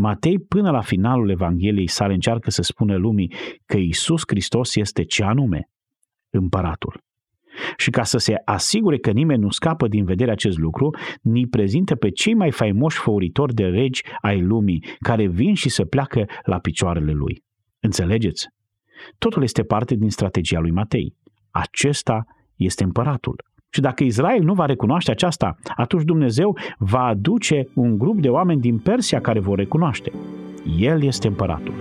Matei, până la finalul Evangheliei sale, încearcă să spună lumii că Isus Hristos este ce anume? Împăratul. Și ca să se asigure că nimeni nu scapă din vedere acest lucru, ni prezintă pe cei mai faimoși făuritori de regi ai lumii, care vin și se pleacă la picioarele lui. Înțelegeți? Totul este parte din strategia lui Matei. Acesta este împăratul. Și dacă Israel nu va recunoaște aceasta, atunci Dumnezeu va aduce un grup de oameni din Persia care vor recunoaște. El este împăratul.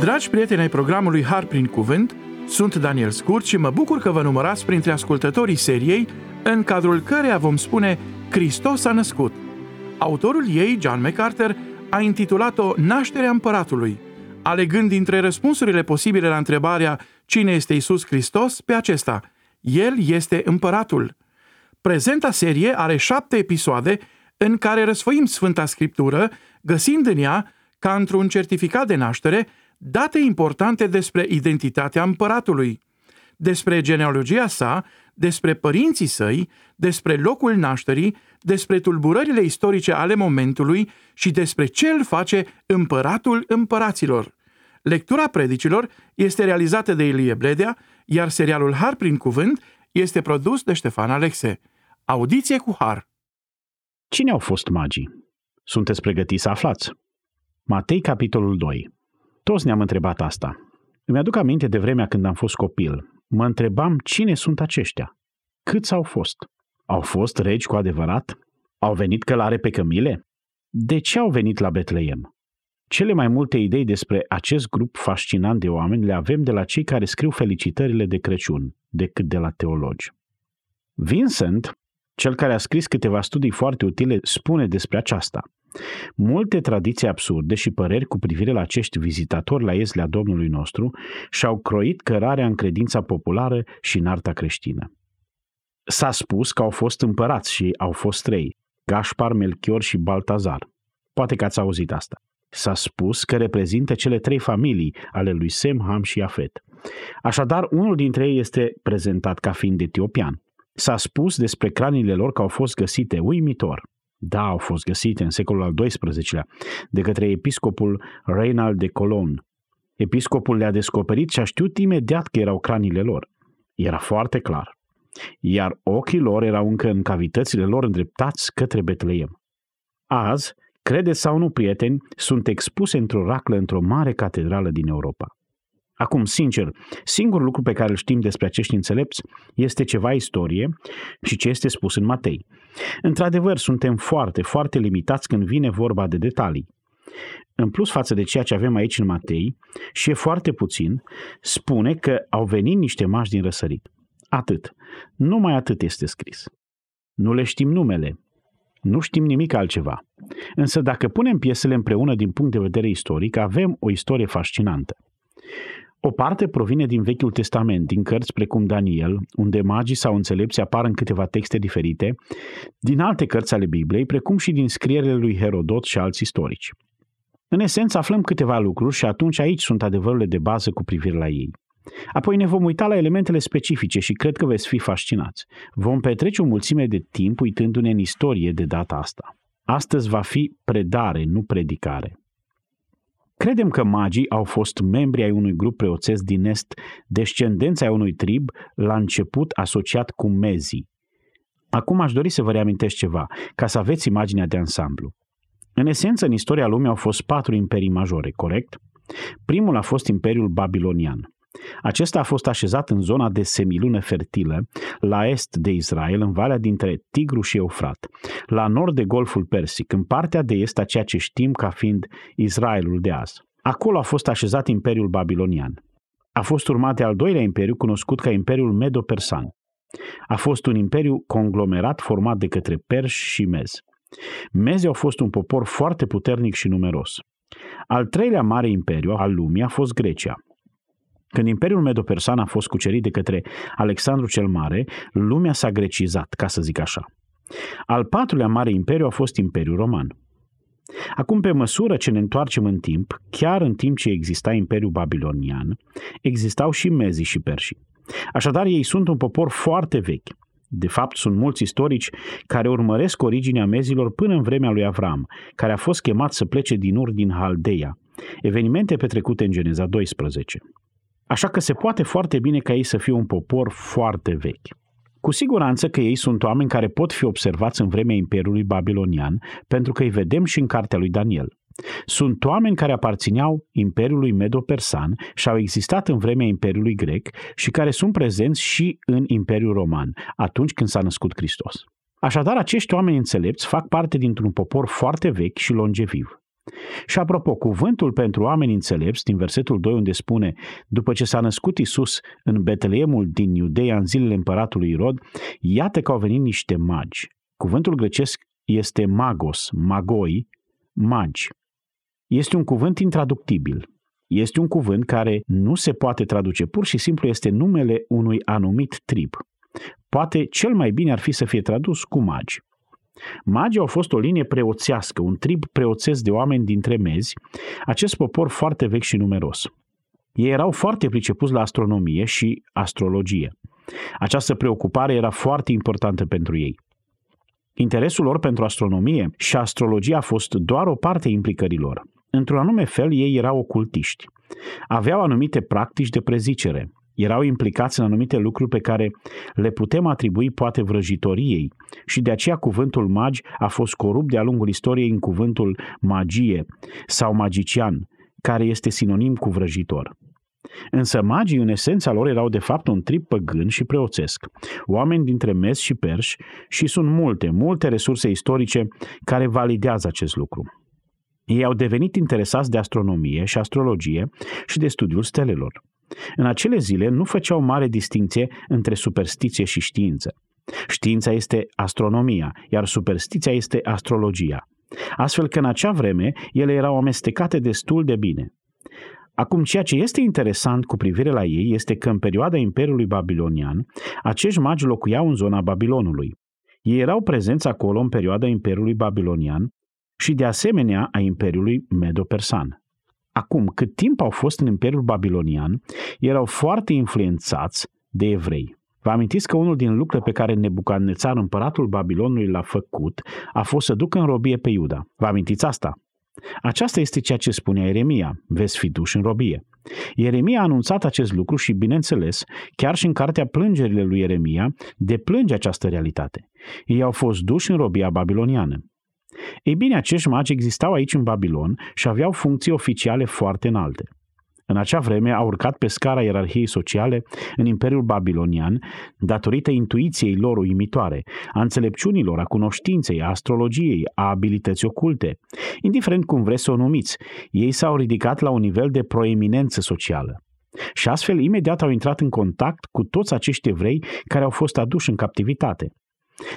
Dragi prieteni ai programului Har prin Cuvânt, sunt Daniel Scurt și mă bucur că vă numărați printre ascultătorii seriei în cadrul căreia vom spune Hristos a născut. Autorul ei, John MacArthur, a intitulat-o Nașterea Împăratului, alegând dintre răspunsurile posibile la întrebarea Cine este Isus Hristos pe acesta – el este împăratul. Prezenta serie are șapte episoade în care răsfoim Sfânta Scriptură, găsind în ea, ca într-un certificat de naștere, date importante despre identitatea împăratului, despre genealogia sa, despre părinții săi, despre locul nașterii, despre tulburările istorice ale momentului și despre ce îl face împăratul împăraților. Lectura predicilor este realizată de Ilie Bledea iar serialul Har prin cuvânt este produs de Ștefan Alexe. Audiție cu Har. Cine au fost magii? Sunteți pregătiți să aflați? Matei, capitolul 2. Toți ne-am întrebat asta. Îmi aduc aminte de vremea când am fost copil. Mă întrebam cine sunt aceștia. Câți au fost? Au fost regi cu adevărat? Au venit călare pe cămile? De ce au venit la Betleem? Cele mai multe idei despre acest grup fascinant de oameni le avem de la cei care scriu felicitările de Crăciun, decât de la teologi. Vincent, cel care a scris câteva studii foarte utile, spune despre aceasta. Multe tradiții absurde și păreri cu privire la acești vizitatori la iezlea Domnului nostru și-au croit cărarea în credința populară și în arta creștină. S-a spus că au fost împărați și au fost trei, Gaspar, Melchior și Baltazar. Poate că ați auzit asta. S-a spus că reprezintă cele trei familii ale lui Sem, Ham și Afet. Așadar, unul dintre ei este prezentat ca fiind etiopian. S-a spus despre craniile lor că au fost găsite uimitor. Da, au fost găsite în secolul al XII-lea de către episcopul Reinald de Colon. Episcopul le-a descoperit și a știut imediat că erau craniile lor. Era foarte clar. Iar ochii lor erau încă în cavitățile lor îndreptați către Betleem. Azi, Credeți sau nu, prieteni, sunt expuse într-o raclă într-o mare catedrală din Europa. Acum, sincer, singurul lucru pe care îl știm despre acești înțelepți este ceva istorie și ce este spus în Matei. Într-adevăr, suntem foarte, foarte limitați când vine vorba de detalii. În plus față de ceea ce avem aici în Matei, și e foarte puțin, spune că au venit niște mași din răsărit. Atât. Numai atât este scris. Nu le știm numele, nu știm nimic altceva. Însă dacă punem piesele împreună din punct de vedere istoric, avem o istorie fascinantă. O parte provine din Vechiul Testament, din cărți precum Daniel, unde magii sau înțelepții apar în câteva texte diferite, din alte cărți ale Bibliei, precum și din scrierile lui Herodot și alți istorici. În esență, aflăm câteva lucruri și atunci aici sunt adevărurile de bază cu privire la ei. Apoi ne vom uita la elementele specifice și cred că veți fi fascinați. Vom petrece o mulțime de timp uitându-ne în istorie de data asta. Astăzi va fi predare, nu predicare. Credem că magii au fost membri ai unui grup preoțesc din Est, descendenți ai unui trib, la început asociat cu mezii. Acum aș dori să vă reamintesc ceva, ca să aveți imaginea de ansamblu. În esență, în istoria lumii au fost patru imperii majore, corect? Primul a fost Imperiul Babilonian. Acesta a fost așezat în zona de semilună fertilă, la est de Israel, în valea dintre Tigru și Eufrat, la nord de Golful Persic, în partea de est a ceea ce știm ca fiind Israelul de azi. Acolo a fost așezat Imperiul Babilonian. A fost urmat de al doilea imperiu cunoscut ca Imperiul Medo-Persan. A fost un imperiu conglomerat format de către perși și mezi. Mezii au fost un popor foarte puternic și numeros. Al treilea mare imperiu al lumii a fost Grecia. Când Imperiul Medo-Persan a fost cucerit de către Alexandru cel Mare, lumea s-a grecizat, ca să zic așa. Al patrulea mare imperiu a fost Imperiul Roman. Acum, pe măsură ce ne întoarcem în timp, chiar în timp ce exista Imperiul Babilonian, existau și mezii și perși. Așadar, ei sunt un popor foarte vechi. De fapt, sunt mulți istorici care urmăresc originea mezilor până în vremea lui Avram, care a fost chemat să plece din Ur din Haldeia, evenimente petrecute în Geneza 12. Așa că se poate foarte bine ca ei să fie un popor foarte vechi. Cu siguranță că ei sunt oameni care pot fi observați în vremea Imperiului Babilonian, pentru că îi vedem și în cartea lui Daniel. Sunt oameni care aparțineau Imperiului Medo-Persan și au existat în vremea Imperiului Grec și care sunt prezenți și în Imperiul Roman, atunci când s-a născut Hristos. Așadar, acești oameni înțelepți fac parte dintr-un popor foarte vechi și longeviv. Și apropo, cuvântul pentru oameni înțelepți din versetul 2 unde spune după ce s-a născut Isus în Betleemul din Iudeea în zilele împăratului Irod, iată că au venit niște magi. Cuvântul grecesc este magos, magoi, magi. Este un cuvânt intraductibil. Este un cuvânt care nu se poate traduce, pur și simplu este numele unui anumit trib. Poate cel mai bine ar fi să fie tradus cu magi. Magii au fost o linie preoțească, un trib preoțesc de oameni dintre mezi, acest popor foarte vechi și numeros. Ei erau foarte pricepuți la astronomie și astrologie. Această preocupare era foarte importantă pentru ei. Interesul lor pentru astronomie și astrologie a fost doar o parte a implicărilor. Într-un anume fel, ei erau ocultiști. Aveau anumite practici de prezicere, erau implicați în anumite lucruri pe care le putem atribui poate vrăjitoriei și de aceea cuvântul magi a fost corupt de-a lungul istoriei în cuvântul magie sau magician, care este sinonim cu vrăjitor. Însă magii, în esența lor, erau de fapt un trip păgân și preoțesc, oameni dintre mes și perși și sunt multe, multe resurse istorice care validează acest lucru. Ei au devenit interesați de astronomie și astrologie și de studiul stelelor. În acele zile nu făceau mare distinție între superstiție și știință. Știința este astronomia, iar superstiția este astrologia. Astfel că în acea vreme ele erau amestecate destul de bine. Acum, ceea ce este interesant cu privire la ei este că în perioada Imperiului Babilonian, acești magi locuiau în zona Babilonului. Ei erau prezenți acolo în perioada Imperiului Babilonian și de asemenea a Imperiului Medo-Persan. Acum, cât timp au fost în Imperiul Babilonian, erau foarte influențați de evrei. Vă amintiți că unul din lucrurile pe care Nebucadnețar, împăratul Babilonului, l-a făcut, a fost să ducă în robie pe Iuda. Vă amintiți asta? Aceasta este ceea ce spunea Ieremia, veți fi duși în robie. Ieremia a anunțat acest lucru și, bineînțeles, chiar și în cartea plângerile lui Ieremia, deplânge această realitate. Ei au fost duși în robia babiloniană. Ei bine, acești magi existau aici în Babilon și aveau funcții oficiale foarte înalte. În acea vreme au urcat pe scara ierarhiei sociale în Imperiul Babilonian datorită intuiției lor uimitoare, a înțelepciunilor, a cunoștinței, a astrologiei, a abilității oculte. Indiferent cum vreți să o numiți, ei s-au ridicat la un nivel de proeminență socială. Și astfel imediat au intrat în contact cu toți acești evrei care au fost aduși în captivitate.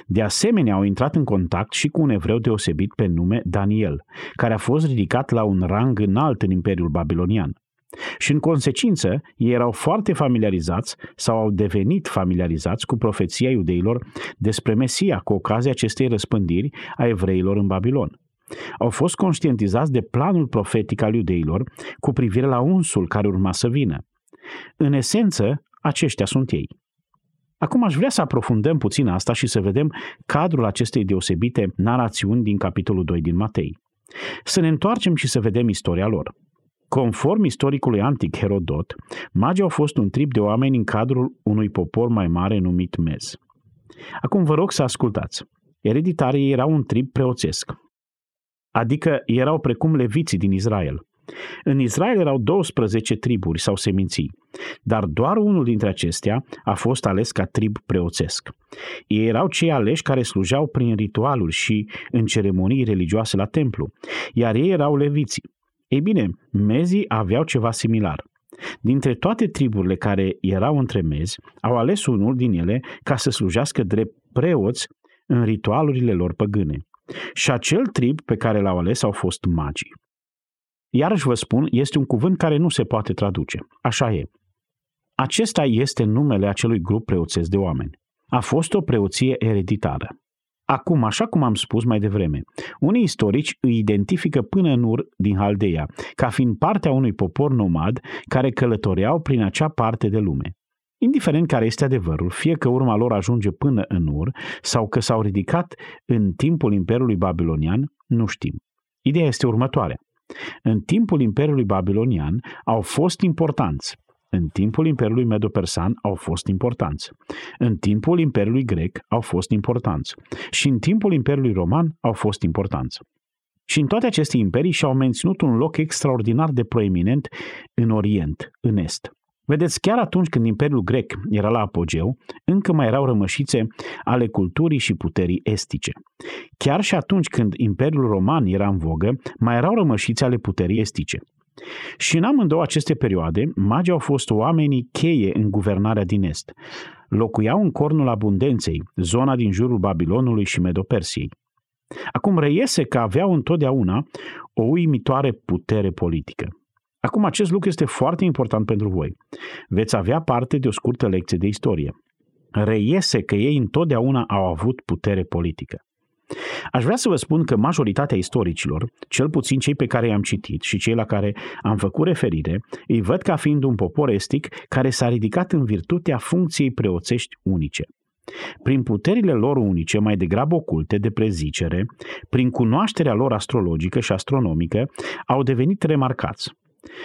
De asemenea, au intrat în contact și cu un evreu deosebit pe nume Daniel, care a fost ridicat la un rang înalt în Imperiul Babilonian. Și în consecință, ei erau foarte familiarizați sau au devenit familiarizați cu profeția iudeilor despre Mesia cu ocazia acestei răspândiri a evreilor în Babilon. Au fost conștientizați de planul profetic al iudeilor cu privire la unsul care urma să vină. În esență, aceștia sunt ei. Acum aș vrea să aprofundăm puțin asta și să vedem cadrul acestei deosebite narațiuni din capitolul 2 din Matei. Să ne întoarcem și să vedem istoria lor. Conform istoricului antic Herodot, magii au fost un trip de oameni în cadrul unui popor mai mare numit Mez. Acum vă rog să ascultați. Ereditarii erau un trip preoțesc, adică erau precum leviții din Israel. În Israel erau 12 triburi sau seminții, dar doar unul dintre acestea a fost ales ca trib preoțesc. Ei erau cei aleși care slujeau prin ritualuri și în ceremonii religioase la templu, iar ei erau leviții. Ei bine, mezii aveau ceva similar. Dintre toate triburile care erau între mezi, au ales unul din ele ca să slujească drept preoți în ritualurile lor păgâne. Și acel trib pe care l-au ales au fost magii. Iarăși vă spun, este un cuvânt care nu se poate traduce. Așa e. Acesta este numele acelui grup preoțesc de oameni. A fost o preoție ereditară. Acum, așa cum am spus mai devreme, unii istorici îi identifică până în Ur din Haldeia, ca fiind partea unui popor nomad care călătoreau prin acea parte de lume. Indiferent care este adevărul, fie că urma lor ajunge până în Ur sau că s-au ridicat în timpul Imperiului Babilonian, nu știm. Ideea este următoarea. În timpul Imperiului Babilonian au fost importanți. În timpul Imperiului Medo-Persan au fost importanți. În timpul Imperiului Grec au fost importanți. Și în timpul Imperiului Roman au fost importanți. Și în toate aceste imperii și-au menținut un loc extraordinar de proeminent în Orient, în Est. Vedeți, chiar atunci când Imperiul Grec era la apogeu, încă mai erau rămășițe ale culturii și puterii estice. Chiar și atunci când Imperiul Roman era în vogă, mai erau rămășițe ale puterii estice. Și în amândouă aceste perioade, magii au fost oamenii cheie în guvernarea din Est. Locuiau în cornul abundenței, zona din jurul Babilonului și Medopersiei. Acum reiese că aveau întotdeauna o uimitoare putere politică. Acum, acest lucru este foarte important pentru voi. Veți avea parte de o scurtă lecție de istorie. Reiese că ei întotdeauna au avut putere politică. Aș vrea să vă spun că majoritatea istoricilor, cel puțin cei pe care i-am citit și cei la care am făcut referire, îi văd ca fiind un popor estic care s-a ridicat în virtutea funcției preoțești unice. Prin puterile lor unice, mai degrabă oculte, de prezicere, prin cunoașterea lor astrologică și astronomică, au devenit remarcați.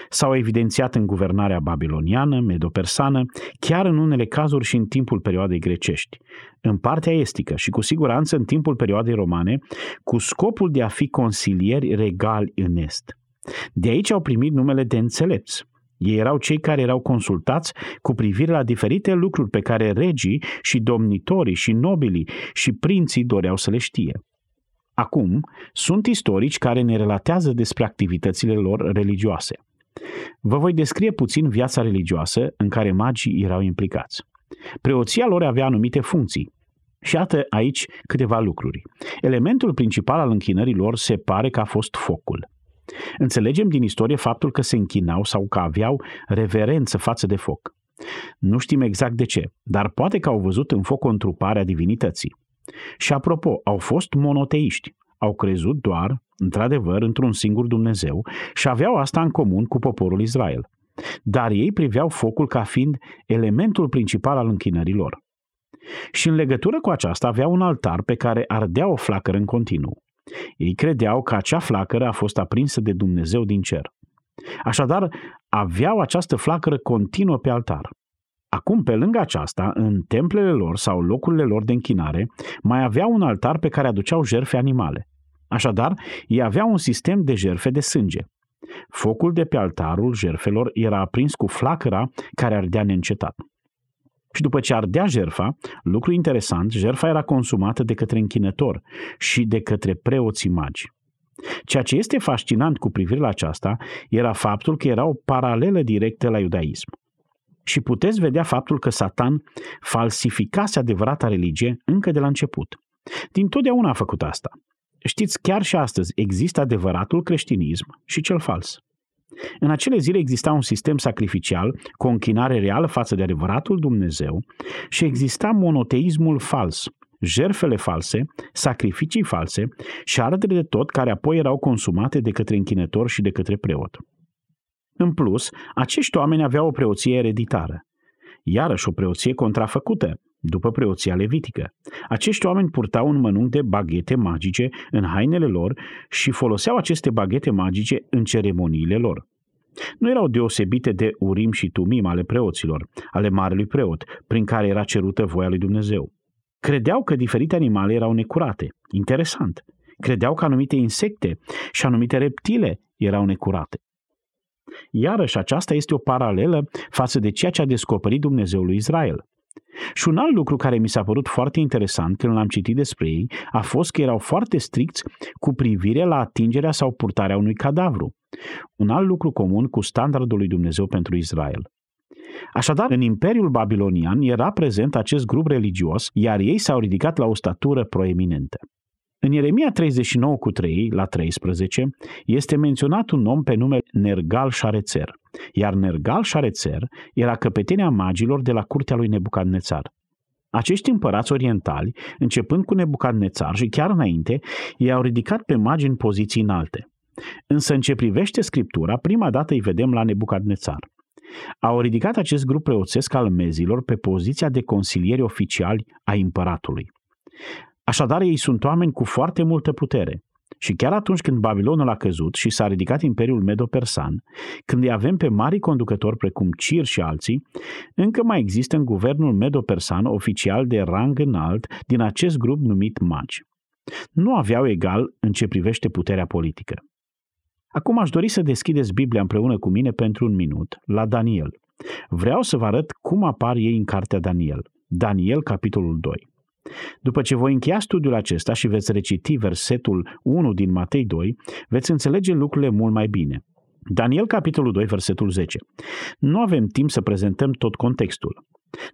S-au evidențiat în guvernarea babiloniană, medopersană, chiar în unele cazuri și în timpul perioadei grecești, în partea estică și cu siguranță în timpul perioadei romane, cu scopul de a fi consilieri regali în est. De aici au primit numele de înțelepți. Ei erau cei care erau consultați cu privire la diferite lucruri pe care regii și domnitorii și nobilii și prinții doreau să le știe. Acum, sunt istorici care ne relatează despre activitățile lor religioase. Vă voi descrie puțin viața religioasă în care magii erau implicați. Preoția lor avea anumite funcții. Și iată aici câteva lucruri. Elementul principal al închinării lor se pare că a fost focul. Înțelegem din istorie faptul că se închinau sau că aveau reverență față de foc. Nu știm exact de ce, dar poate că au văzut în foc o întrupare a divinității. Și apropo, au fost monoteiști, au crezut doar, într-adevăr, într-un singur Dumnezeu și aveau asta în comun cu poporul Israel. Dar ei priveau focul ca fiind elementul principal al închinării lor. Și în legătură cu aceasta avea un altar pe care ardea o flacără în continuu. Ei credeau că acea flacără a fost aprinsă de Dumnezeu din cer. Așadar, aveau această flacără continuă pe altar. Acum, pe lângă aceasta, în templele lor sau locurile lor de închinare, mai aveau un altar pe care aduceau jerfe animale. Așadar, ei aveau un sistem de jerfe de sânge. Focul de pe altarul jerfelor era aprins cu flacăra care ardea neîncetat. Și după ce ardea jerfa, lucru interesant, jerfa era consumată de către închinător și de către preoții magi. Ceea ce este fascinant cu privire la aceasta era faptul că era o paralelă directă la iudaism. Și puteți vedea faptul că Satan falsificase adevărata religie încă de la început. Din totdeauna a făcut asta. Știți, chiar și astăzi există adevăratul creștinism și cel fals. În acele zile exista un sistem sacrificial cu o închinare reală față de adevăratul Dumnezeu și exista monoteismul fals, jerfele false, sacrificii false și ardere de tot care apoi erau consumate de către închinător și de către preot. În plus, acești oameni aveau o preoție ereditară, iarăși o preoție contrafăcută, după preoția levitică. Acești oameni purtau un mănunc de baghete magice în hainele lor și foloseau aceste baghete magice în ceremoniile lor. Nu erau deosebite de urim și tumim ale preoților, ale marelui preot, prin care era cerută voia lui Dumnezeu. Credeau că diferite animale erau necurate. Interesant. Credeau că anumite insecte și anumite reptile erau necurate. Iarăși, aceasta este o paralelă față de ceea ce a descoperit Dumnezeu lui Israel. Și un alt lucru care mi s-a părut foarte interesant când l-am citit despre ei a fost că erau foarte stricți cu privire la atingerea sau purtarea unui cadavru. Un alt lucru comun cu standardul lui Dumnezeu pentru Israel. Așadar, în Imperiul Babilonian era prezent acest grup religios, iar ei s-au ridicat la o statură proeminentă. În Ieremia 39 cu 3 la 13 este menționat un om pe nume Nergal Șarețer, iar Nergal Șarețer era căpetenia magilor de la curtea lui Nebucadnețar. Acești împărați orientali, începând cu Nebucadnețar și chiar înainte, i au ridicat pe magi în poziții înalte. Însă în ce privește Scriptura, prima dată îi vedem la Nebucadnețar. au ridicat acest grup preoțesc al mezilor pe poziția de consilieri oficiali a împăratului. Așadar, ei sunt oameni cu foarte multă putere. Și chiar atunci când Babilonul a căzut și s-a ridicat Imperiul Medo-Persan, când îi avem pe mari conducători precum Cir și alții, încă mai există în guvernul Medo-Persan oficial de rang înalt din acest grup numit magi. Nu aveau egal în ce privește puterea politică. Acum aș dori să deschideți Biblia împreună cu mine pentru un minut la Daniel. Vreau să vă arăt cum apar ei în cartea Daniel. Daniel, capitolul 2. După ce voi încheia studiul acesta și veți reciti versetul 1 din Matei 2, veți înțelege lucrurile mult mai bine. Daniel, capitolul 2, versetul 10. Nu avem timp să prezentăm tot contextul,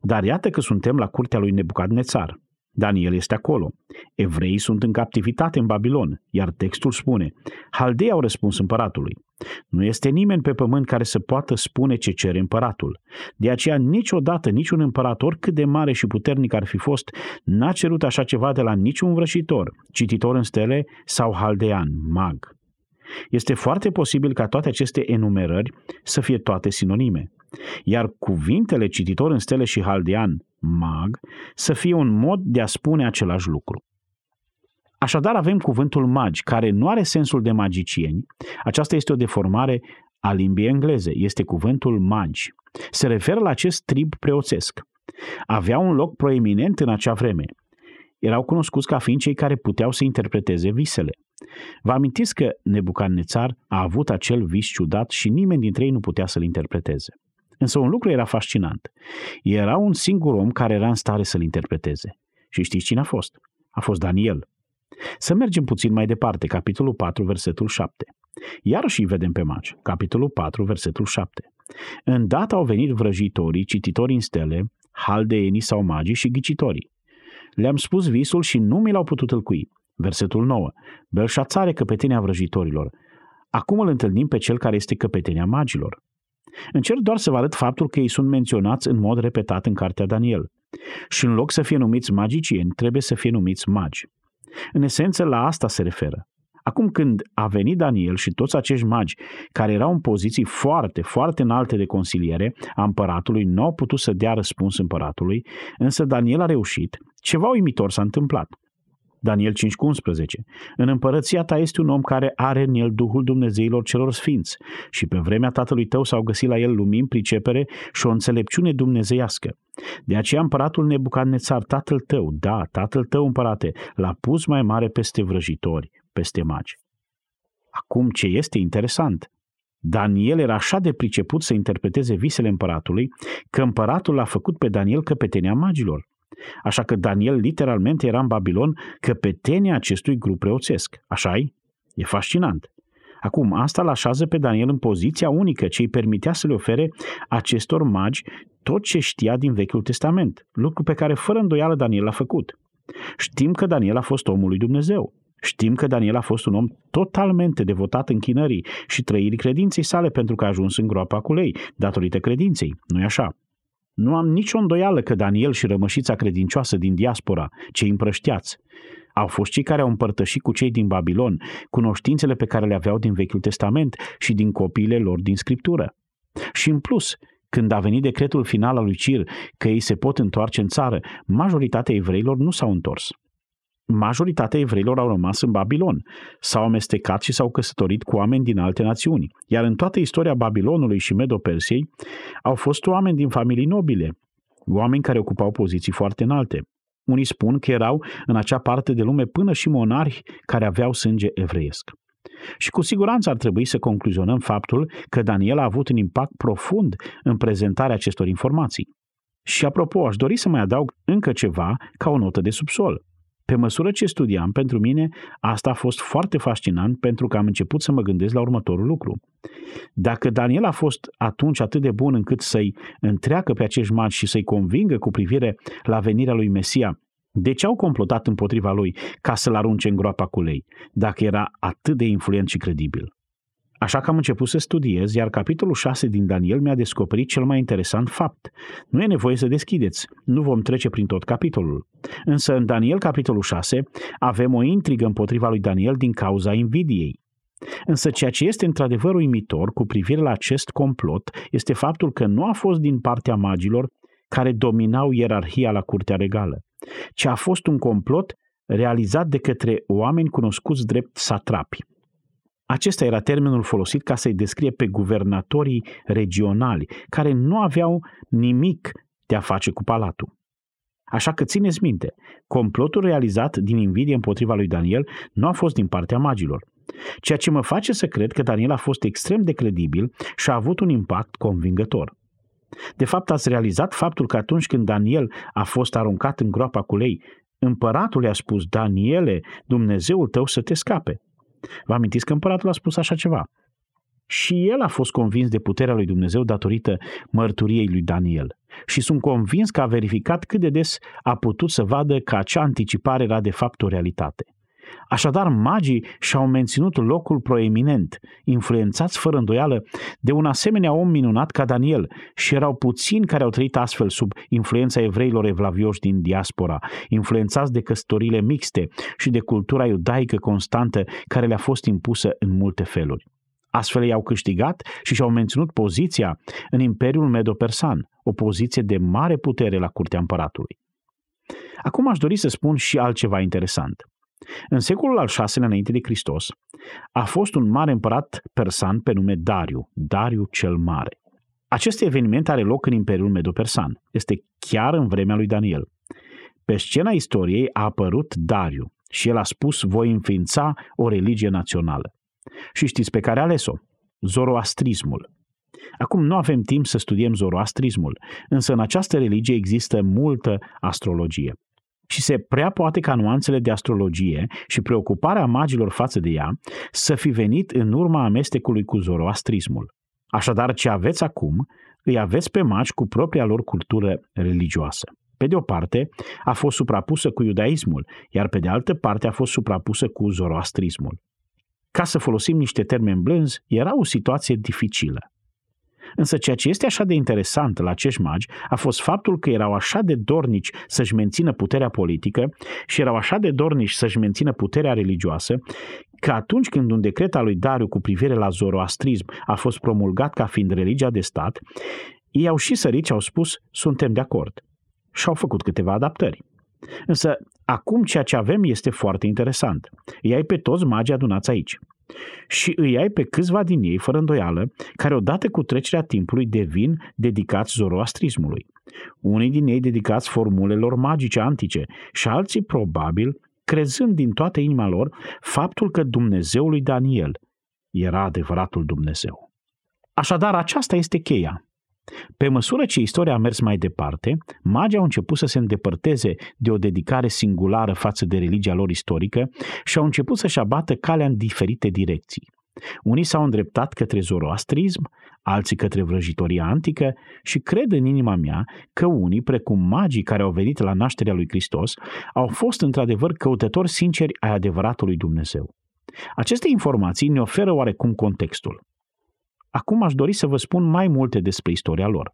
dar iată că suntem la curtea lui Nebucadnețar. Daniel este acolo. Evreii sunt în captivitate în Babilon, iar textul spune, Haldei au răspuns împăratului. Nu este nimeni pe pământ care să poată spune ce cere împăratul. De aceea niciodată niciun împărat, oricât de mare și puternic ar fi fost, n-a cerut așa ceva de la niciun vrăjitor, cititor în stele sau haldean, mag. Este foarte posibil ca toate aceste enumerări să fie toate sinonime. Iar cuvintele cititor în stele și haldean, mag, să fie un mod de a spune același lucru. Așadar avem cuvântul magi, care nu are sensul de magicieni. Aceasta este o deformare a limbii engleze. Este cuvântul magi. Se referă la acest trib preoțesc. Avea un loc proeminent în acea vreme. Erau cunoscuți ca fiind cei care puteau să interpreteze visele. Vă amintiți că Nebucadnețar a avut acel vis ciudat și nimeni dintre ei nu putea să-l interpreteze. Însă un lucru era fascinant. Era un singur om care era în stare să-l interpreteze. Și știți cine a fost? A fost Daniel. Să mergem puțin mai departe, capitolul 4, versetul 7. Iarăși îi vedem pe magi, capitolul 4, versetul 7. Îndată au venit vrăjitorii, cititorii în stele, haldeenii sau magii și ghicitorii. Le-am spus visul și nu mi l-au putut îlcui. Versetul 9. Belșațare căpetenia vrăjitorilor. Acum îl întâlnim pe cel care este căpetenia magilor. Încerc doar să vă arăt faptul că ei sunt menționați în mod repetat în cartea Daniel. Și în loc să fie numiți magicieni, trebuie să fie numiți magi. În esență, la asta se referă. Acum când a venit Daniel și toți acești magi care erau în poziții foarte, foarte înalte de consiliere a împăratului, nu au putut să dea răspuns împăratului, însă Daniel a reușit. Ceva uimitor s-a întâmplat. Daniel 5,11. În împărăția ta este un om care are în el Duhul Dumnezeilor celor sfinți și pe vremea tatălui tău s-au găsit la el lumini, pricepere și o înțelepciune dumnezeiască. De aceea împăratul Nebucadnețar, tatăl tău, da, tatăl tău împărate, l-a pus mai mare peste vrăjitori, peste magi. Acum ce este interesant, Daniel era așa de priceput să interpreteze visele împăratului, că împăratul l-a făcut pe Daniel căpetenia magilor. Așa că Daniel literalmente era în Babilon căpetenia acestui grup preoțesc. așa -i? E fascinant. Acum, asta îl așează pe Daniel în poziția unică ce îi permitea să le ofere acestor magi tot ce știa din Vechiul Testament, lucru pe care fără îndoială Daniel l-a făcut. Știm că Daniel a fost omul lui Dumnezeu. Știm că Daniel a fost un om totalmente devotat închinării și trăirii credinței sale pentru că a ajuns în groapa cu lei, datorită credinței. nu-i așa? Nu am nicio îndoială că Daniel și rămășița credincioasă din diaspora, cei împrăștiați, au fost cei care au împărtășit cu cei din Babilon cunoștințele pe care le aveau din Vechiul Testament și din copiile lor din Scriptură. Și în plus, când a venit decretul final al lui Cir că ei se pot întoarce în țară, majoritatea evreilor nu s-au întors majoritatea evreilor au rămas în Babilon, s-au amestecat și s-au căsătorit cu oameni din alte națiuni. Iar în toată istoria Babilonului și Medo-Persiei au fost oameni din familii nobile, oameni care ocupau poziții foarte înalte. Unii spun că erau în acea parte de lume până și monarhi care aveau sânge evreiesc. Și cu siguranță ar trebui să concluzionăm faptul că Daniel a avut un impact profund în prezentarea acestor informații. Și apropo, aș dori să mai adaug încă ceva ca o notă de subsol. Pe măsură ce studiam, pentru mine asta a fost foarte fascinant pentru că am început să mă gândesc la următorul lucru. Dacă Daniel a fost atunci atât de bun încât să-i întreacă pe acești magi și să-i convingă cu privire la venirea lui Mesia, de ce au complotat împotriva lui ca să-l arunce în groapa cu lei, dacă era atât de influent și credibil? Așa că am început să studiez, iar capitolul 6 din Daniel mi-a descoperit cel mai interesant fapt. Nu e nevoie să deschideți, nu vom trece prin tot capitolul. Însă în Daniel capitolul 6 avem o intrigă împotriva lui Daniel din cauza invidiei. Însă ceea ce este într-adevăr uimitor cu privire la acest complot este faptul că nu a fost din partea magilor care dominau ierarhia la curtea regală, ci a fost un complot realizat de către oameni cunoscuți drept satrapi. Acesta era termenul folosit ca să-i descrie pe guvernatorii regionali, care nu aveau nimic de a face cu palatul. Așa că țineți minte, complotul realizat din invidie împotriva lui Daniel nu a fost din partea magilor, ceea ce mă face să cred că Daniel a fost extrem de credibil și a avut un impact convingător. De fapt, ați realizat faptul că atunci când Daniel a fost aruncat în groapa cu lei, împăratul i-a spus, Daniele, Dumnezeul tău să te scape. Vă amintiți că împăratul a spus așa ceva? Și el a fost convins de puterea lui Dumnezeu datorită mărturiei lui Daniel. Și sunt convins că a verificat cât de des a putut să vadă că acea anticipare era de fapt o realitate. Așadar, magii și-au menținut locul proeminent, influențați fără îndoială de un asemenea om minunat ca Daniel și erau puțini care au trăit astfel sub influența evreilor evlavioși din diaspora, influențați de căsătorile mixte și de cultura iudaică constantă care le-a fost impusă în multe feluri. Astfel i-au câștigat și și-au menținut poziția în Imperiul Medo-Persan, o poziție de mare putere la curtea împăratului. Acum aș dori să spun și altceva interesant. În secolul al VI-lea înainte de Hristos, a fost un mare împărat persan pe nume Dariu, Dariu cel Mare. Acest eveniment are loc în Imperiul Medo-Persan. Este chiar în vremea lui Daniel. Pe scena istoriei a apărut Dariu și el a spus voi înființa o religie națională. Și știți pe care a ales-o? Zoroastrismul. Acum nu avem timp să studiem zoroastrismul, însă în această religie există multă astrologie și se prea poate ca nuanțele de astrologie și preocuparea magilor față de ea să fi venit în urma amestecului cu zoroastrismul. Așadar, ce aveți acum, îi aveți pe magi cu propria lor cultură religioasă. Pe de o parte, a fost suprapusă cu iudaismul, iar pe de altă parte a fost suprapusă cu zoroastrismul. Ca să folosim niște termeni blânzi, era o situație dificilă. Însă ceea ce este așa de interesant la acești magi a fost faptul că erau așa de dornici să-și mențină puterea politică și erau așa de dornici să-și mențină puterea religioasă, că atunci când un decret al lui Dariu cu privire la zoroastrism a fost promulgat ca fiind religia de stat, ei au și sărit și au spus, suntem de acord. Și au făcut câteva adaptări. Însă, acum ceea ce avem este foarte interesant. Îi ai pe toți magii adunați aici și îi ai pe câțiva din ei, fără îndoială, care odată cu trecerea timpului devin dedicați zoroastrismului. Unii din ei dedicați formulelor magice antice și alții probabil crezând din toată inima lor faptul că Dumnezeul lui Daniel era adevăratul Dumnezeu. Așadar, aceasta este cheia. Pe măsură ce istoria a mers mai departe, magii au început să se îndepărteze de o dedicare singulară față de religia lor istorică și au început să-și abată calea în diferite direcții. Unii s-au îndreptat către zoroastrism, alții către vrăjitoria antică și cred în inima mea că unii, precum magii care au venit la nașterea lui Hristos, au fost într-adevăr căutători sinceri ai adevăratului Dumnezeu. Aceste informații ne oferă oarecum contextul. Acum aș dori să vă spun mai multe despre istoria lor.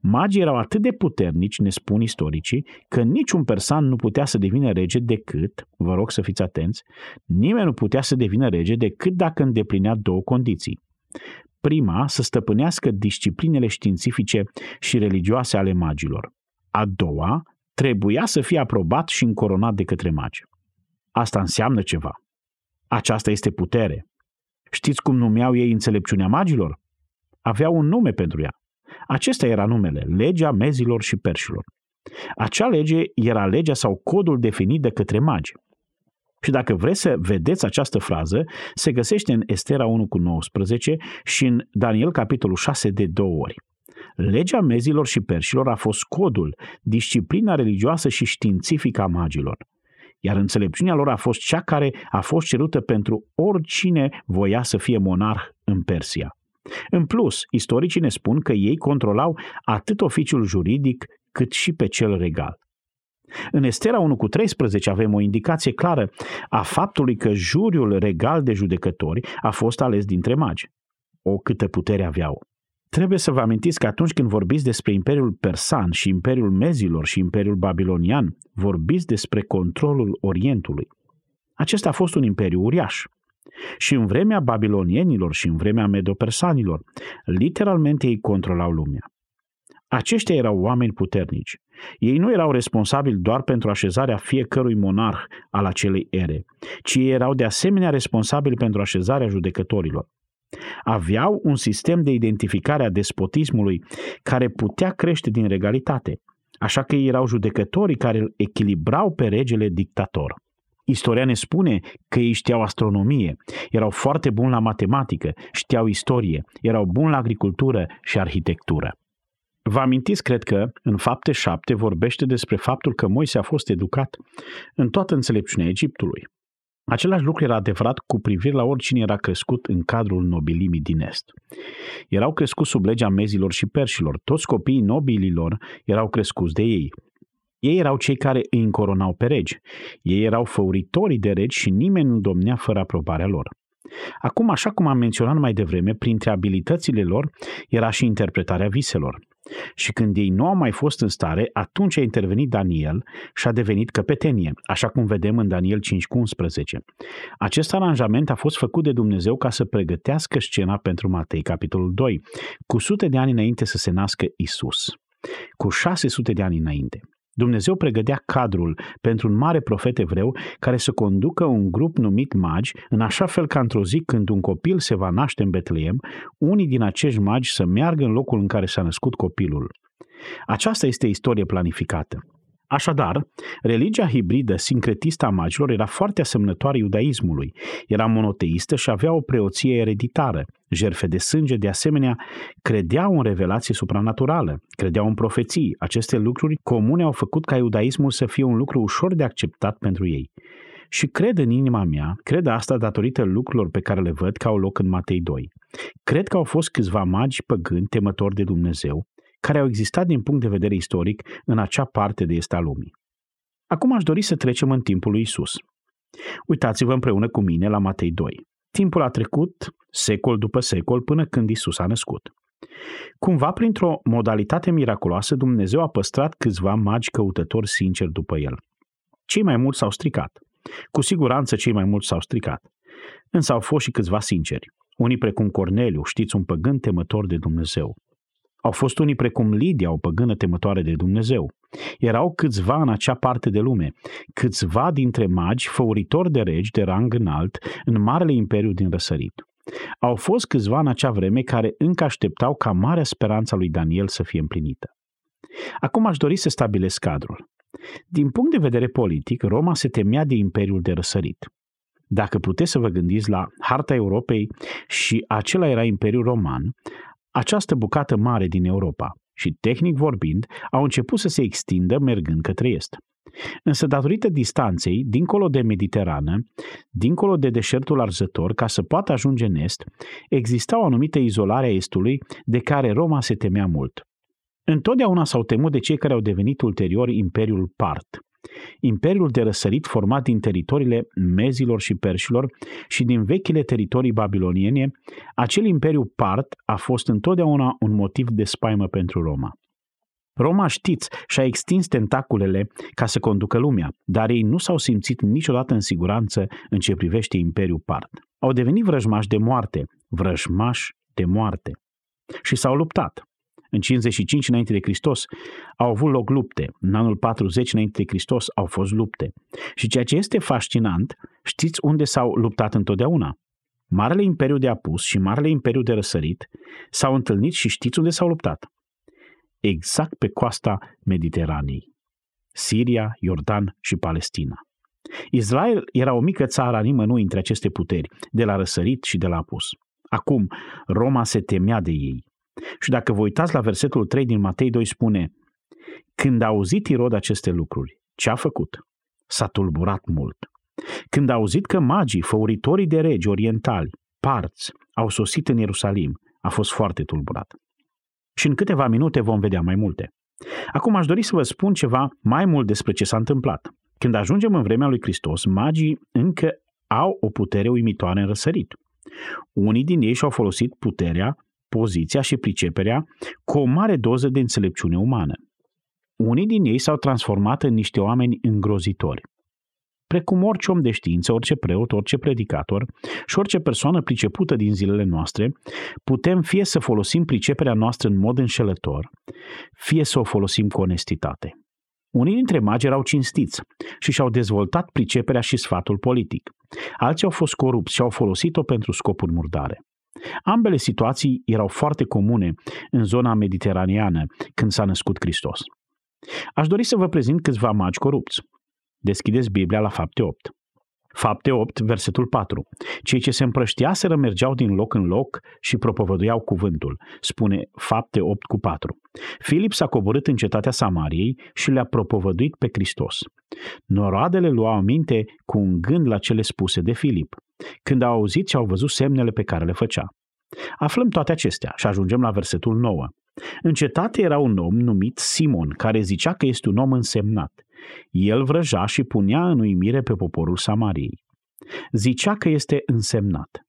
Magii erau atât de puternici, ne spun istoricii, că niciun persan nu putea să devină rege decât, vă rog să fiți atenți, nimeni nu putea să devină rege decât dacă îndeplinea două condiții. Prima, să stăpânească disciplinele științifice și religioase ale magilor. A doua, trebuia să fie aprobat și încoronat de către magi. Asta înseamnă ceva. Aceasta este putere, Știți cum numeau ei înțelepciunea magilor? Aveau un nume pentru ea. Acesta era numele, legea mezilor și perșilor. Acea lege era legea sau codul definit de către magi. Și dacă vreți să vedeți această frază, se găsește în Estera 1 cu 19 și în Daniel capitolul 6 de două ori. Legea mezilor și perșilor a fost codul, disciplina religioasă și științifică a magilor iar înțelepciunea lor a fost cea care a fost cerută pentru oricine voia să fie monarh în Persia. În plus, istoricii ne spun că ei controlau atât oficiul juridic cât și pe cel regal. În Estera 1 cu 13 avem o indicație clară a faptului că juriul regal de judecători a fost ales dintre magi. O câtă putere aveau! Trebuie să vă amintiți că atunci când vorbiți despre Imperiul Persan și Imperiul Mezilor și Imperiul Babilonian, vorbiți despre controlul Orientului. Acesta a fost un imperiu uriaș. Și în vremea babilonienilor și în vremea medopersanilor, literalmente ei controlau lumea. Aceștia erau oameni puternici. Ei nu erau responsabili doar pentru așezarea fiecărui monarh al acelei ere, ci ei erau de asemenea responsabili pentru așezarea judecătorilor. Aveau un sistem de identificare a despotismului care putea crește din regalitate, așa că ei erau judecătorii care îl echilibrau pe regele dictator. Istoria ne spune că ei știau astronomie, erau foarte buni la matematică, știau istorie, erau buni la agricultură și arhitectură. Vă amintiți, cred că, în fapte 7 vorbește despre faptul că Moise a fost educat în toată înțelepciunea Egiptului. Același lucru era adevărat cu privire la oricine era crescut în cadrul nobilimii din Est. Erau crescuți sub legea mezilor și perșilor. Toți copiii nobililor erau crescuți de ei. Ei erau cei care îi încoronau pe regi. Ei erau făuritorii de regi și nimeni nu domnea fără aprobarea lor. Acum, așa cum am menționat mai devreme, printre abilitățile lor era și interpretarea viselor. Și când ei nu au mai fost în stare, atunci a intervenit Daniel și a devenit căpetenie, așa cum vedem în Daniel 5,11. Acest aranjament a fost făcut de Dumnezeu ca să pregătească scena pentru Matei, capitolul 2, cu sute de ani înainte să se nască Isus, cu 600 de ani înainte. Dumnezeu pregătea cadrul pentru un mare profet evreu care să conducă un grup numit magi, în așa fel că într-o zi când un copil se va naște în Betleem, unii din acești magi să meargă în locul în care s-a născut copilul. Aceasta este istorie planificată. Așadar, religia hibridă sincretistă a magilor era foarte asemănătoare iudaismului. Era monoteistă și avea o preoție ereditară. Jerfe de sânge, de asemenea, credeau în revelație supranaturală, credeau în profeții. Aceste lucruri comune au făcut ca iudaismul să fie un lucru ușor de acceptat pentru ei. Și cred în inima mea, cred asta datorită lucrurilor pe care le văd că au loc în Matei 2. Cred că au fost câțiva magi păgâni temători de Dumnezeu, care au existat din punct de vedere istoric în acea parte de est a lumii. Acum aș dori să trecem în timpul lui Isus. Uitați-vă împreună cu mine la Matei 2. Timpul a trecut secol după secol până când Isus a născut. Cumva, printr-o modalitate miraculoasă, Dumnezeu a păstrat câțiva magi căutători sinceri după el. Cei mai mulți s-au stricat. Cu siguranță cei mai mulți s-au stricat. Însă au fost și câțiva sinceri. Unii precum Corneliu, știți, un păgân temător de Dumnezeu. Au fost unii precum Lidia, o păgână temătoare de Dumnezeu. Erau câțiva în acea parte de lume, câțiva dintre magi, făuritori de regi de rang înalt, în Marele Imperiu din Răsărit. Au fost câțiva în acea vreme care încă așteptau ca marea speranța lui Daniel să fie împlinită. Acum aș dori să stabilesc cadrul. Din punct de vedere politic, Roma se temea de Imperiul de Răsărit. Dacă puteți să vă gândiți la harta Europei și acela era Imperiul Roman, această bucată mare din Europa și, tehnic vorbind, au început să se extindă mergând către est. Însă, datorită distanței, dincolo de Mediterană, dincolo de deșertul arzător, ca să poată ajunge în est, exista o anumită izolare a estului de care Roma se temea mult. Întotdeauna s-au temut de cei care au devenit ulterior Imperiul Part, Imperiul de răsărit format din teritoriile mezilor și perșilor și din vechile teritorii babiloniene, acel imperiu part a fost întotdeauna un motiv de spaimă pentru Roma. Roma, știți, și-a extins tentaculele ca să conducă lumea, dar ei nu s-au simțit niciodată în siguranță în ce privește Imperiul Part. Au devenit vrăjmași de moarte, vrăjmași de moarte. Și s-au luptat. În 55 înainte de Hristos au avut loc lupte. În anul 40 înainte de Hristos au fost lupte. Și ceea ce este fascinant, știți unde s-au luptat întotdeauna? Marele Imperiu de Apus și Marele Imperiu de Răsărit s-au întâlnit și știți unde s-au luptat? Exact pe coasta Mediteranei. Siria, Iordan și Palestina. Israel era o mică țară a nimănui între aceste puteri, de la răsărit și de la apus. Acum, Roma se temea de ei. Și dacă vă uitați la versetul 3 din Matei 2 spune Când a auzit Irod aceste lucruri, ce a făcut? S-a tulburat mult. Când a auzit că magii, făuritorii de regi orientali, parți, au sosit în Ierusalim, a fost foarte tulburat. Și în câteva minute vom vedea mai multe. Acum aș dori să vă spun ceva mai mult despre ce s-a întâmplat. Când ajungem în vremea lui Hristos, magii încă au o putere uimitoare în răsărit. Unii din ei și-au folosit puterea poziția și priceperea cu o mare doză de înțelepciune umană. Unii din ei s-au transformat în niște oameni îngrozitori. precum orice om de știință, orice preot, orice predicator și orice persoană pricepută din zilele noastre, putem fie să folosim priceperea noastră în mod înșelător, fie să o folosim cu onestitate. Unii dintre magi erau cinstiți și și-au dezvoltat priceperea și sfatul politic. Alții au fost corupți și au folosit-o pentru scopuri murdare. Ambele situații erau foarte comune în zona mediteraneană când s-a născut Hristos. Aș dori să vă prezint câțiva magi corupți. Deschideți Biblia la fapte 8. Fapte 8, versetul 4. Cei ce se împrăștiaseră mergeau din loc în loc și propovăduiau cuvântul. Spune Fapte 8 cu 4. Filip s-a coborât în cetatea Samariei și le-a propovăduit pe Hristos. Noroadele luau aminte cu un gând la cele spuse de Filip, când au auzit și au văzut semnele pe care le făcea. Aflăm toate acestea și ajungem la versetul 9. În cetate era un om numit Simon, care zicea că este un om însemnat. El vrăja și punea în uimire pe poporul Samariei. Zicea că este însemnat.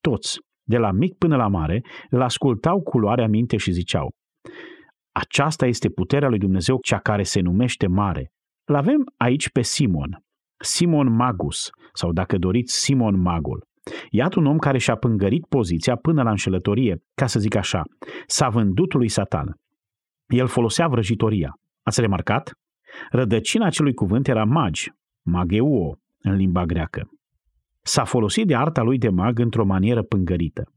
Toți, de la mic până la mare, îl ascultau cu luarea minte și ziceau Aceasta este puterea lui Dumnezeu, cea care se numește mare. Îl avem aici pe Simon, Simon Magus, sau dacă doriți, Simon Magul. Iată un om care și-a pângărit poziția până la înșelătorie, ca să zic așa, s-a vândut lui Satan. El folosea vrăjitoria. Ați remarcat? Rădăcina acelui cuvânt era magi, mageuo, în limba greacă. S-a folosit de arta lui de mag într-o manieră pângărită.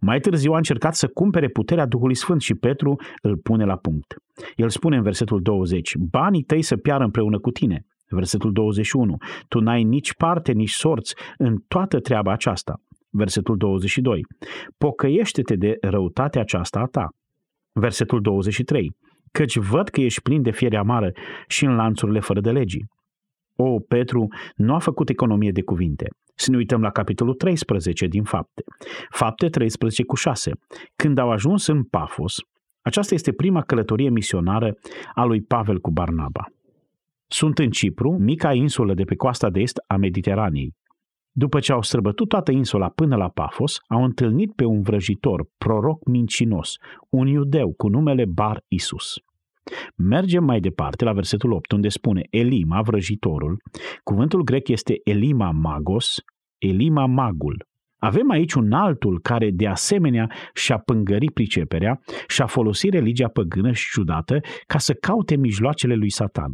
Mai târziu a încercat să cumpere puterea Duhului Sfânt și Petru îl pune la punct. El spune în versetul 20, banii tăi să piară împreună cu tine. Versetul 21, tu n-ai nici parte, nici sorți în toată treaba aceasta. Versetul 22, pocăiește-te de răutatea aceasta a ta. Versetul 23, căci văd că ești plin de fiere amară și în lanțurile fără de legii. O, Petru nu a făcut economie de cuvinte. Să ne uităm la capitolul 13 din Fapte. Fapte 13 cu 6. Când au ajuns în Pafos, aceasta este prima călătorie misionară a lui Pavel cu Barnaba. Sunt în Cipru, mica insulă de pe coasta de est a Mediteranei. După ce au străbătut toată insula până la Pafos, au întâlnit pe un vrăjitor, proroc mincinos, un iudeu cu numele Bar Isus. Mergem mai departe la versetul 8, unde spune Elima, vrăjitorul. Cuvântul grec este Elima magos, Elima magul. Avem aici un altul care de asemenea și-a pângărit priceperea și-a folosit religia păgână și ciudată ca să caute mijloacele lui Satan.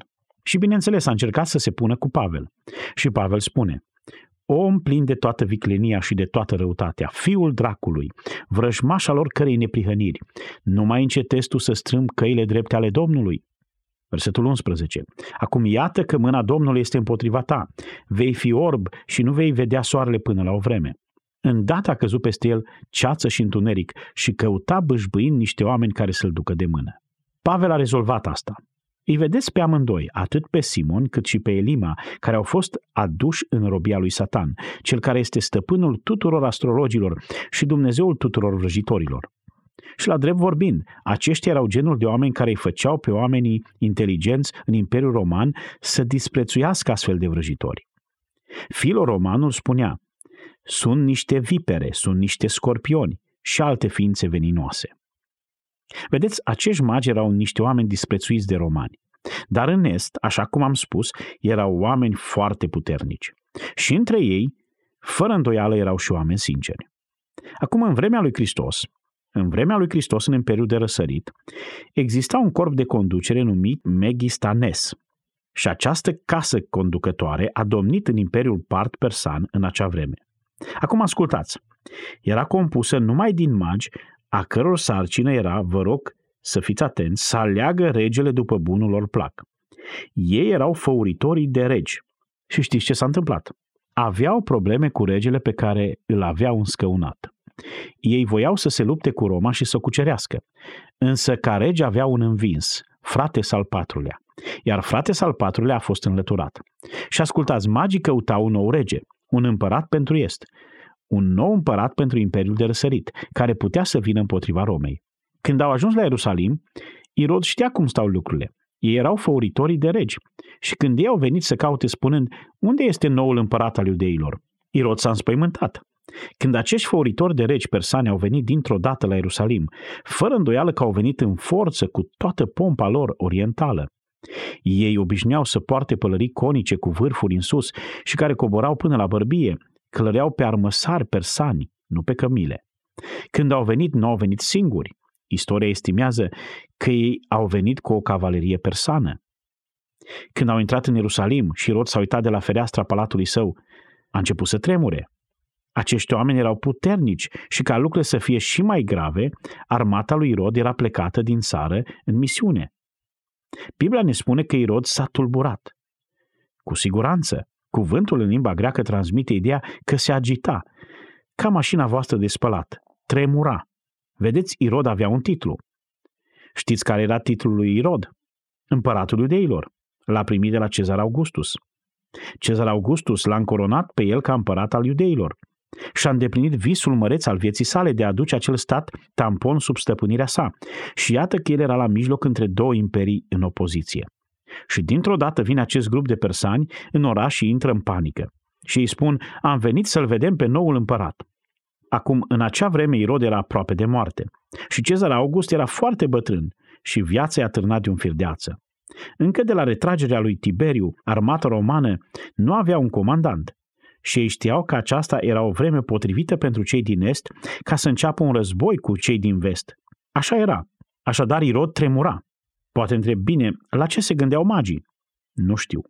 Și bineînțeles a încercat să se pună cu Pavel. Și Pavel spune, om plin de toată viclenia și de toată răutatea, fiul dracului, vrăjmaș al oricărei neprihăniri, nu mai încetezi tu să strâmb căile drepte ale Domnului? Versetul 11. Acum iată că mâna Domnului este împotriva ta. Vei fi orb și nu vei vedea soarele până la o vreme. Îndată a căzut peste el ceață și întuneric și căuta bâșbâind niște oameni care să-l ducă de mână. Pavel a rezolvat asta. Îi vedeți pe amândoi, atât pe Simon cât și pe Elima, care au fost aduși în robia lui Satan, cel care este stăpânul tuturor astrologilor și Dumnezeul tuturor vrăjitorilor. Și la drept vorbind, aceștia erau genul de oameni care îi făceau pe oamenii inteligenți în Imperiul Roman să disprețuiască astfel de vrăjitori. Filo Romanul spunea, sunt niște vipere, sunt niște scorpioni și alte ființe veninoase. Vedeți, acești magi erau niște oameni disprețuiți de romani. Dar în Est, așa cum am spus, erau oameni foarte puternici. Și între ei, fără îndoială, erau și oameni sinceri. Acum, în vremea lui Hristos, în vremea lui Hristos, în Imperiul de Răsărit, exista un corp de conducere numit Megistanes. Și această casă conducătoare a domnit în Imperiul Part Persan în acea vreme. Acum ascultați, era compusă numai din magi a căror sarcină era, vă rog să fiți atenți, să aleagă regele după bunul lor plac. Ei erau făuritorii de regi. Și știți ce s-a întâmplat? Aveau probleme cu regele pe care îl aveau înscăunat. Ei voiau să se lupte cu Roma și să o cucerească. Însă ca rege avea un învins, frate al patrulea. Iar frate al patrulea a fost înlăturat. Și ascultați, magii căutau un nou rege, un împărat pentru est un nou împărat pentru Imperiul de Răsărit, care putea să vină împotriva Romei. Când au ajuns la Ierusalim, Irod știa cum stau lucrurile. Ei erau făuritorii de regi. Și când ei au venit să caute spunând, unde este noul împărat al iudeilor? Irod s-a înspăimântat. Când acești făuritori de regi persani au venit dintr-o dată la Ierusalim, fără îndoială că au venit în forță cu toată pompa lor orientală, Ei obișnuiau să poarte pălării conice cu vârfuri în sus și care coborau până la bărbie, clăreau pe armăsari persani, nu pe cămile. Când au venit, nu au venit singuri. Istoria estimează că ei au venit cu o cavalerie persană. Când au intrat în Ierusalim și Rod s-a uitat de la fereastra palatului său, a început să tremure. Acești oameni erau puternici și ca lucrurile să fie și mai grave, armata lui Irod era plecată din țară în misiune. Biblia ne spune că Irod s-a tulburat. Cu siguranță, cuvântul în limba greacă transmite ideea că se agita, ca mașina voastră de spălat, tremura. Vedeți, Irod avea un titlu. Știți care era titlul lui Irod? Împăratul iudeilor. L-a primit de la Cezar Augustus. Cezar Augustus l-a încoronat pe el ca împărat al iudeilor și-a îndeplinit visul măreț al vieții sale de a aduce acel stat tampon sub stăpânirea sa. Și iată că el era la mijloc între două imperii în opoziție. Și dintr-o dată vine acest grup de persani în oraș și intră în panică. Și îi spun, am venit să-l vedem pe noul împărat. Acum, în acea vreme, Irod era aproape de moarte. Și Cezar August era foarte bătrân și viața i-a târnat de un fir de ață. Încă de la retragerea lui Tiberiu, armata romană nu avea un comandant și ei știau că aceasta era o vreme potrivită pentru cei din Est ca să înceapă un război cu cei din Vest. Așa era. Așadar Irod tremura. Poate întreb bine, la ce se gândeau magii? Nu știu.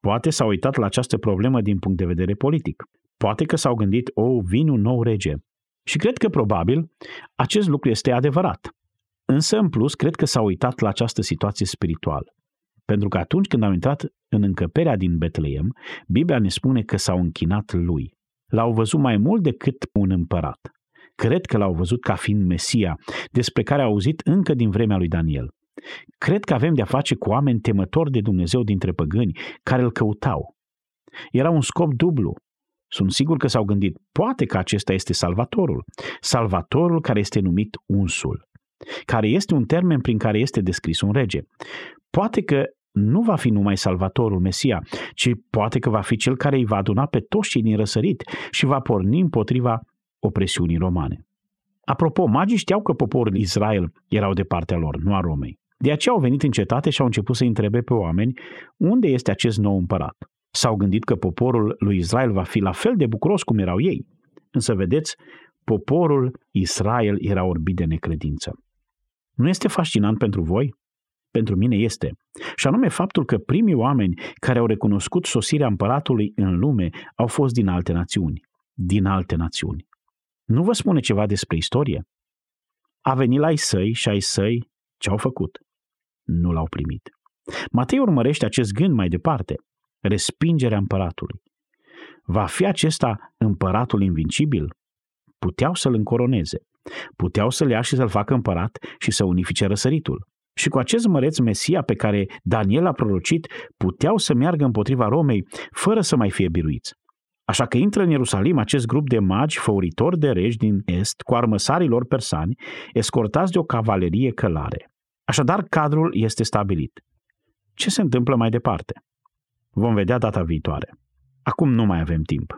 Poate s-au uitat la această problemă din punct de vedere politic. Poate că s-au gândit, o, oh, vin un nou rege. Și cred că probabil acest lucru este adevărat. Însă, în plus, cred că s-au uitat la această situație spirituală. Pentru că atunci când au intrat în încăperea din Betleem, Biblia ne spune că s-au închinat lui. L-au văzut mai mult decât un împărat. Cred că l-au văzut ca fiind Mesia, despre care au auzit încă din vremea lui Daniel. Cred că avem de-a face cu oameni temători de Dumnezeu dintre păgâni, care îl căutau. Era un scop dublu. Sunt sigur că s-au gândit, poate că acesta este Salvatorul, Salvatorul care este numit unsul, care este un termen prin care este descris un rege. Poate că nu va fi numai Salvatorul Mesia, ci poate că va fi cel care îi va aduna pe toți cei din răsărit și va porni împotriva opresiunii romane. Apropo, magii știau că poporul Israel erau de partea lor, nu a Romei. De aceea au venit în cetate și au început să întrebe pe oameni unde este acest nou împărat. S-au gândit că poporul lui Israel va fi la fel de bucuros cum erau ei. Însă, vedeți, poporul Israel era orbit de necredință. Nu este fascinant pentru voi? pentru mine este, și anume faptul că primii oameni care au recunoscut sosirea împăratului în lume au fost din alte națiuni. Din alte națiuni. Nu vă spune ceva despre istorie? A venit la ai săi și ai săi ce au făcut? Nu l-au primit. Matei urmărește acest gând mai departe, respingerea împăratului. Va fi acesta împăratul invincibil? Puteau să-l încoroneze, puteau să-l ia și să-l facă împărat și să unifice răsăritul. Și cu acest măreț Mesia pe care Daniel a prorocit, puteau să meargă împotriva Romei fără să mai fie biruiți. Așa că intră în Ierusalim acest grup de magi făuritori de regi din Est, cu armăsarilor persani, escortați de o cavalerie călare. Așadar, cadrul este stabilit. Ce se întâmplă mai departe? Vom vedea data viitoare. Acum nu mai avem timp.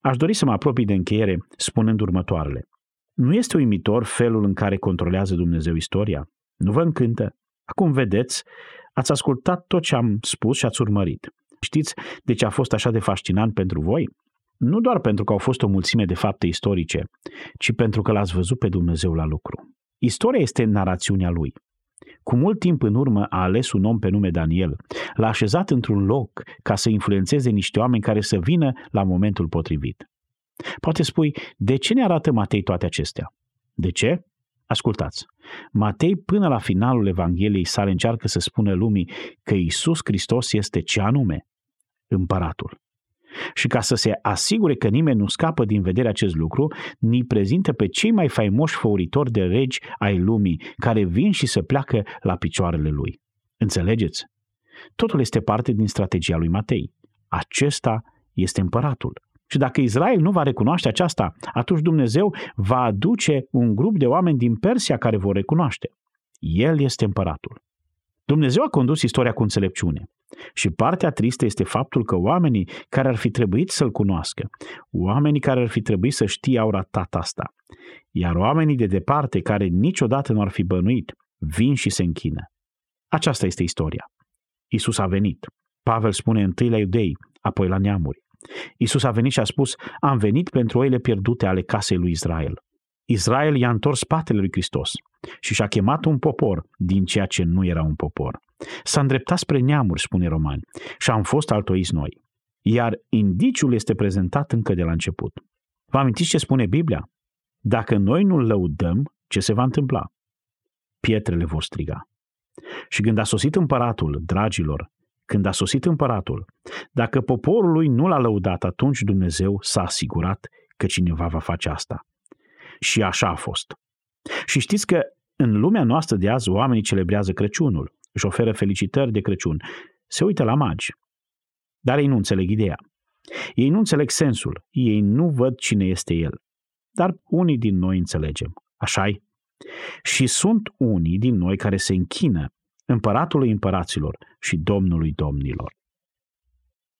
Aș dori să mă apropii de încheiere spunând următoarele. Nu este uimitor felul în care controlează Dumnezeu istoria? Nu vă încântă? Acum vedeți, ați ascultat tot ce am spus și ați urmărit. Știți de ce a fost așa de fascinant pentru voi? Nu doar pentru că au fost o mulțime de fapte istorice, ci pentru că l-ați văzut pe Dumnezeu la lucru. Istoria este narațiunea lui. Cu mult timp în urmă a ales un om pe nume Daniel, l-a așezat într-un loc ca să influențeze niște oameni care să vină la momentul potrivit. Poate spui, de ce ne arată Matei toate acestea? De ce? Ascultați, Matei până la finalul Evangheliei sale încearcă să spună lumii că Isus Hristos este ce anume? Împăratul. Și ca să se asigure că nimeni nu scapă din vedere acest lucru, ni prezintă pe cei mai faimoși făuritori de regi ai lumii, care vin și se pleacă la picioarele lui. Înțelegeți? Totul este parte din strategia lui Matei. Acesta este împăratul. Și dacă Israel nu va recunoaște aceasta, atunci Dumnezeu va aduce un grup de oameni din Persia care vor recunoaște. El este împăratul. Dumnezeu a condus istoria cu înțelepciune. Și partea tristă este faptul că oamenii care ar fi trebuit să-l cunoască, oamenii care ar fi trebuit să știe au ratat asta. Iar oamenii de departe, care niciodată nu ar fi bănuit, vin și se închină. Aceasta este istoria. Isus a venit. Pavel spune întâi la iudei, apoi la neamuri. Isus a venit și a spus, am venit pentru oile pierdute ale casei lui Israel. Israel i-a întors spatele lui Hristos și și-a chemat un popor din ceea ce nu era un popor. S-a îndreptat spre neamuri, spune romani, și am fost altoiți noi. Iar indiciul este prezentat încă de la început. Vă amintiți ce spune Biblia? Dacă noi nu-L lăudăm, ce se va întâmpla? Pietrele vor striga. Și când a sosit împăratul, dragilor, când a sosit împăratul, dacă poporul lui nu l-a lăudat, atunci Dumnezeu s-a asigurat că cineva va face asta. Și așa a fost. Și știți că în lumea noastră de azi oamenii celebrează Crăciunul, își oferă felicitări de Crăciun, se uită la magi. Dar ei nu înțeleg ideea. Ei nu înțeleg sensul, ei nu văd cine este el. Dar unii din noi înțelegem. așa -i? Și sunt unii din noi care se închină împăratului împăraților și domnului domnilor.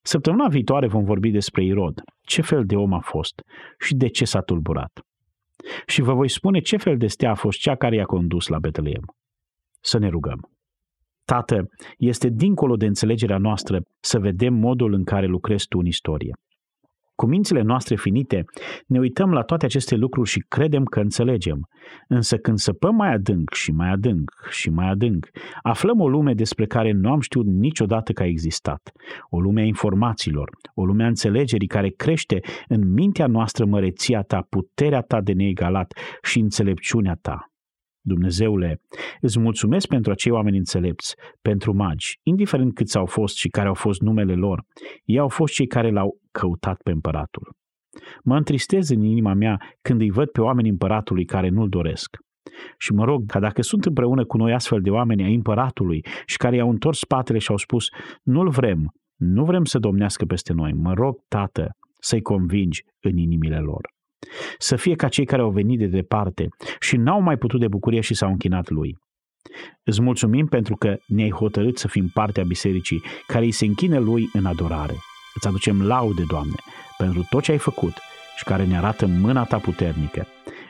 Săptămâna viitoare vom vorbi despre Irod, ce fel de om a fost și de ce s-a tulburat. Și vă voi spune ce fel de stea a fost cea care i-a condus la Betleem. Să ne rugăm. Tată, este dincolo de înțelegerea noastră să vedem modul în care lucrezi tu în istorie. Cu mințile noastre finite ne uităm la toate aceste lucruri și credem că înțelegem. Însă când săpăm mai adânc și mai adânc și mai adânc, aflăm o lume despre care nu am știut niciodată că a existat. O lume a informațiilor, o lume a înțelegerii care crește în mintea noastră măreția ta, puterea ta de neegalat și înțelepciunea ta. Dumnezeule, îți mulțumesc pentru acei oameni înțelepți, pentru magi, indiferent câți au fost și care au fost numele lor, ei au fost cei care l-au căutat pe împăratul. Mă întristez în inima mea când îi văd pe oamenii împăratului care nu-l doresc. Și mă rog ca dacă sunt împreună cu noi astfel de oameni ai împăratului și care i-au întors spatele și au spus, nu-l vrem, nu vrem să domnească peste noi, mă rog, Tată, să-i convingi în inimile lor. Să fie ca cei care au venit de departe și n-au mai putut de bucurie și s-au închinat lui. Îți mulțumim pentru că ne-ai hotărât să fim partea bisericii care îi se închină lui în adorare. Îți aducem laude, Doamne, pentru tot ce ai făcut și care ne arată mâna ta puternică.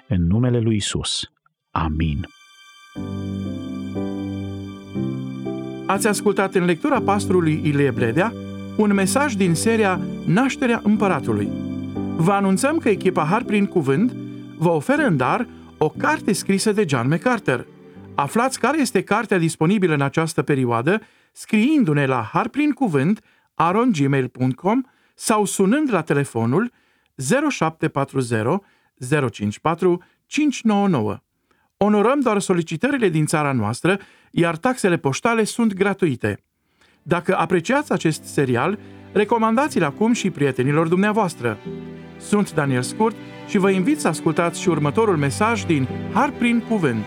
În numele lui Isus. Amin. Ați ascultat în lectura pastorului Ilie Bledea un mesaj din seria Nașterea Împăratului. Vă anunțăm că echipa Har prin Cuvânt vă oferă în dar o carte scrisă de John MacArthur. Aflați care este cartea disponibilă în această perioadă scriindu-ne la harprincuvânt arongmail.com sau sunând la telefonul 0740 054 599. Onorăm doar solicitările din țara noastră, iar taxele poștale sunt gratuite. Dacă apreciați acest serial, recomandați-l acum și prietenilor dumneavoastră. Sunt Daniel Scurt și vă invit să ascultați și următorul mesaj din Har prin Cuvânt.